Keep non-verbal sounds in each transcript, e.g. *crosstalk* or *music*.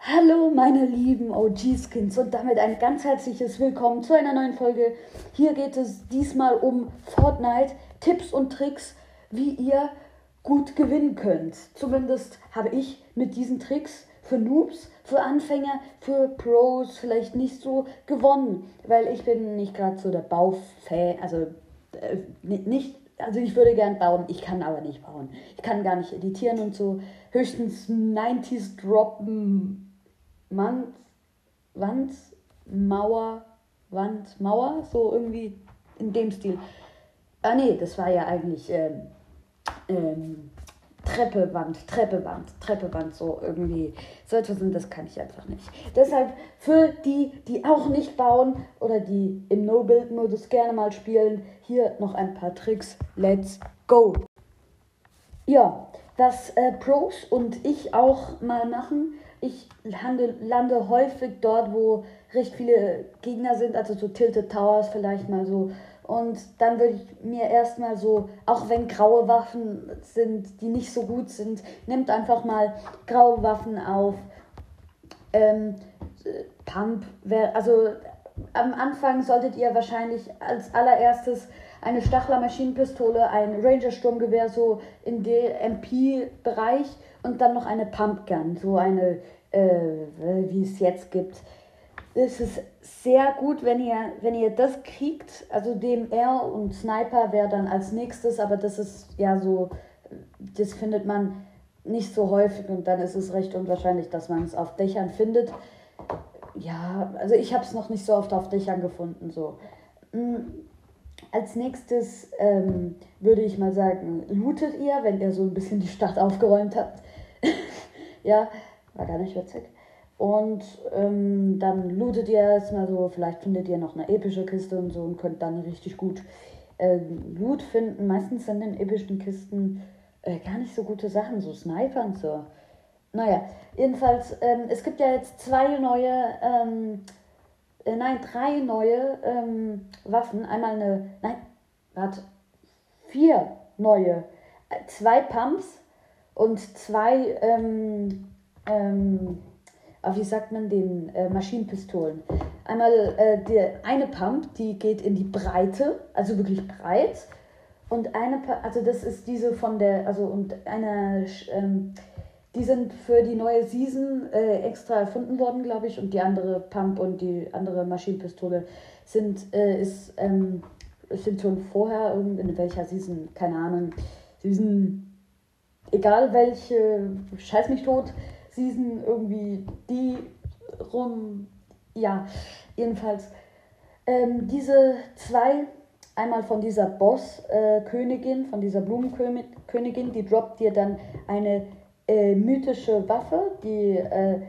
Hallo meine lieben OG-Skins und damit ein ganz herzliches Willkommen zu einer neuen Folge. Hier geht es diesmal um Fortnite, Tipps und Tricks, wie ihr gut gewinnen könnt. Zumindest habe ich mit diesen Tricks für Noobs, für Anfänger, für Pros vielleicht nicht so gewonnen, weil ich bin nicht gerade so der Baufan, also äh, nicht also ich würde gern bauen, ich kann aber nicht bauen. Ich kann gar nicht editieren und so. Höchstens 90s droppen, Wand, Wand, Mauer, Wand, Mauer, so irgendwie in dem Stil. Ah nee, das war ja eigentlich ähm, ähm, Treppe, Wand, Treppe, Wand, Treppe, Wand, so irgendwie. So etwas und das kann ich einfach nicht. Deshalb für die, die auch nicht bauen oder die im No-Build-Modus gerne mal spielen, hier noch ein paar Tricks. Let's go! Ja, was äh, Pros und ich auch mal machen, ich lande, lande häufig dort, wo recht viele Gegner sind, also so Tilted Towers vielleicht mal so. Und dann würde ich mir erstmal so, auch wenn graue Waffen sind, die nicht so gut sind, nimmt einfach mal graue Waffen auf. Ähm, Pump, also am Anfang solltet ihr wahrscheinlich als allererstes eine Stachler Maschinenpistole, ein Ranger Sturmgewehr so in dem MP-Bereich und dann noch eine Pumpgun, so eine, äh, wie es jetzt gibt. Es ist sehr gut, wenn ihr, wenn ihr das kriegt. Also DMR und Sniper wäre dann als nächstes, aber das ist ja so, das findet man nicht so häufig und dann ist es recht unwahrscheinlich, dass man es auf Dächern findet. Ja, also ich habe es noch nicht so oft auf Dächern gefunden. So. Als nächstes ähm, würde ich mal sagen, lootet ihr, wenn ihr so ein bisschen die Stadt aufgeräumt habt. *laughs* ja, war gar nicht witzig. Und ähm, dann lootet ihr erstmal so, vielleicht findet ihr noch eine epische Kiste und so und könnt dann richtig gut äh, Loot finden. Meistens sind in epischen Kisten äh, gar nicht so gute Sachen, so Sniper und so. Naja, jedenfalls, ähm, es gibt ja jetzt zwei neue ähm, äh, nein, drei neue ähm, Waffen. Einmal eine, nein, warte, vier neue. Äh, zwei Pumps und zwei, ähm, ähm, wie sagt man den, äh, Maschinenpistolen. Einmal äh, die, eine Pump, die geht in die Breite, also wirklich breit. Und eine, also das ist diese von der, also und eine, ähm, die sind für die neue Season äh, extra erfunden worden, glaube ich. Und die andere Pump und die andere Maschinenpistole sind, äh, ist, ähm, sind schon vorher in welcher Season, keine Ahnung, Season, egal welche, scheiß mich tot, Season irgendwie die rum, ja, jedenfalls. Ähm, diese zwei, einmal von dieser Boss-Königin, äh, von dieser Blumenkönigin, die droppt dir dann eine äh, mythische Waffe, die, äh,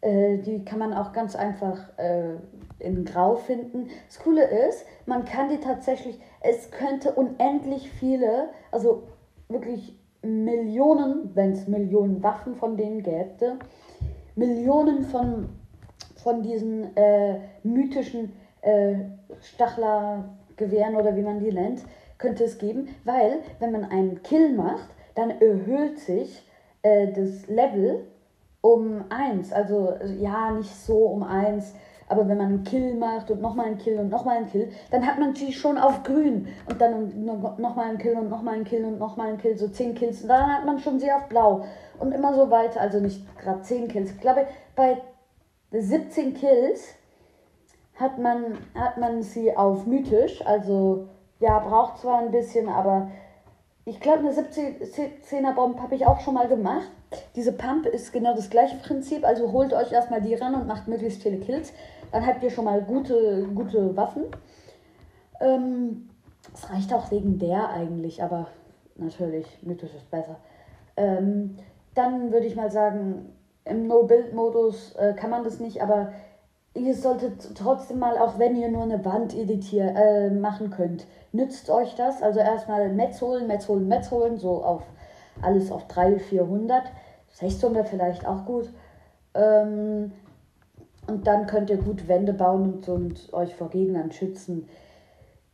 äh, die kann man auch ganz einfach äh, in Grau finden. Das Coole ist, man kann die tatsächlich, es könnte unendlich viele, also wirklich Millionen, wenn es Millionen Waffen von denen gäbe, Millionen von, von diesen äh, mythischen äh, Stachlergewehren oder wie man die nennt, könnte es geben, weil wenn man einen Kill macht, dann erhöht sich äh, das Level um 1. Also ja, nicht so um 1. Aber wenn man einen Kill macht und nochmal einen Kill und nochmal einen Kill, dann hat man sie schon auf grün. Und dann nochmal einen Kill und nochmal einen Kill und nochmal einen Kill, so 10 Kills. Und dann hat man schon sie auf blau. Und immer so weiter. Also nicht gerade 10 Kills. Ich glaube, bei 17 Kills hat man, hat man sie auf mythisch. Also ja, braucht zwar ein bisschen, aber ich glaube, eine 17er Bomb habe ich auch schon mal gemacht. Diese Pump ist genau das gleiche Prinzip. Also holt euch erstmal die ran und macht möglichst viele Kills. Dann habt ihr schon mal gute, gute Waffen. Ähm, es reicht auch legendär eigentlich, aber natürlich, mythisch ist besser. Ähm, dann würde ich mal sagen, im No-Build-Modus äh, kann man das nicht, aber ihr solltet trotzdem mal, auch wenn ihr nur eine Wand editieren äh, machen könnt, nützt euch das. Also erstmal Metz holen, Metz holen, Metz holen, so auf alles auf 300, 400, 600 vielleicht auch gut. Ähm, und dann könnt ihr gut Wände bauen und, und euch vor Gegnern schützen.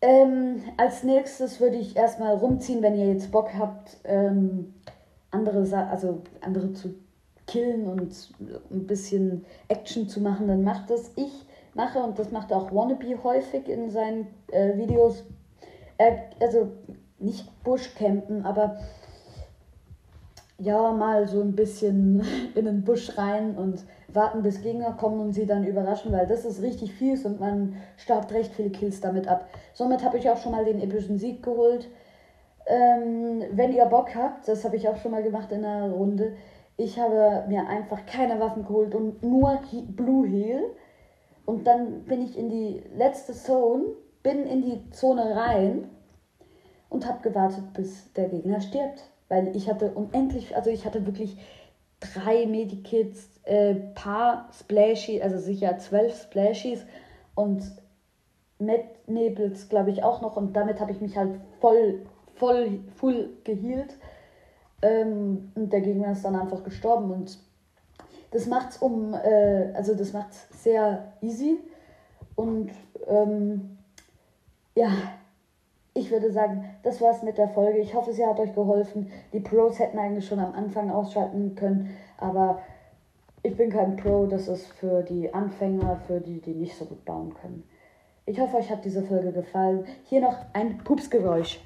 Ähm, als nächstes würde ich erstmal rumziehen, wenn ihr jetzt Bock habt, ähm, andere, also andere zu killen und ein bisschen Action zu machen, dann macht das. Ich mache, und das macht auch Wannabe häufig in seinen äh, Videos, äh, also nicht Buschcampen, aber ja, mal so ein bisschen *laughs* in den Busch rein und warten, bis Gegner kommen und sie dann überraschen, weil das ist richtig fies und man startet recht viele Kills damit ab. Somit habe ich auch schon mal den epischen Sieg geholt. Ähm, wenn ihr Bock habt, das habe ich auch schon mal gemacht in der Runde, ich habe mir einfach keine Waffen geholt und nur Blue Heal. Und dann bin ich in die letzte Zone, bin in die Zone rein und habe gewartet, bis der Gegner stirbt. Weil ich hatte unendlich, also ich hatte wirklich drei Medikits, äh, paar Splashies, also sicher zwölf Splashies und Nebels, glaube ich, auch noch. Und damit habe ich mich halt voll, voll, full gehealt. Ähm, und der Gegner ist dann einfach gestorben. Und das macht's um, äh, also das macht's sehr easy. Und ähm, ja, ich würde sagen, das war's mit der Folge. Ich hoffe, sie hat euch geholfen. Die Pros hätten eigentlich schon am Anfang ausschalten können, aber ich bin kein Pro. Das ist für die Anfänger, für die, die nicht so gut bauen können. Ich hoffe, euch hat diese Folge gefallen. Hier noch ein Pupsgeräusch.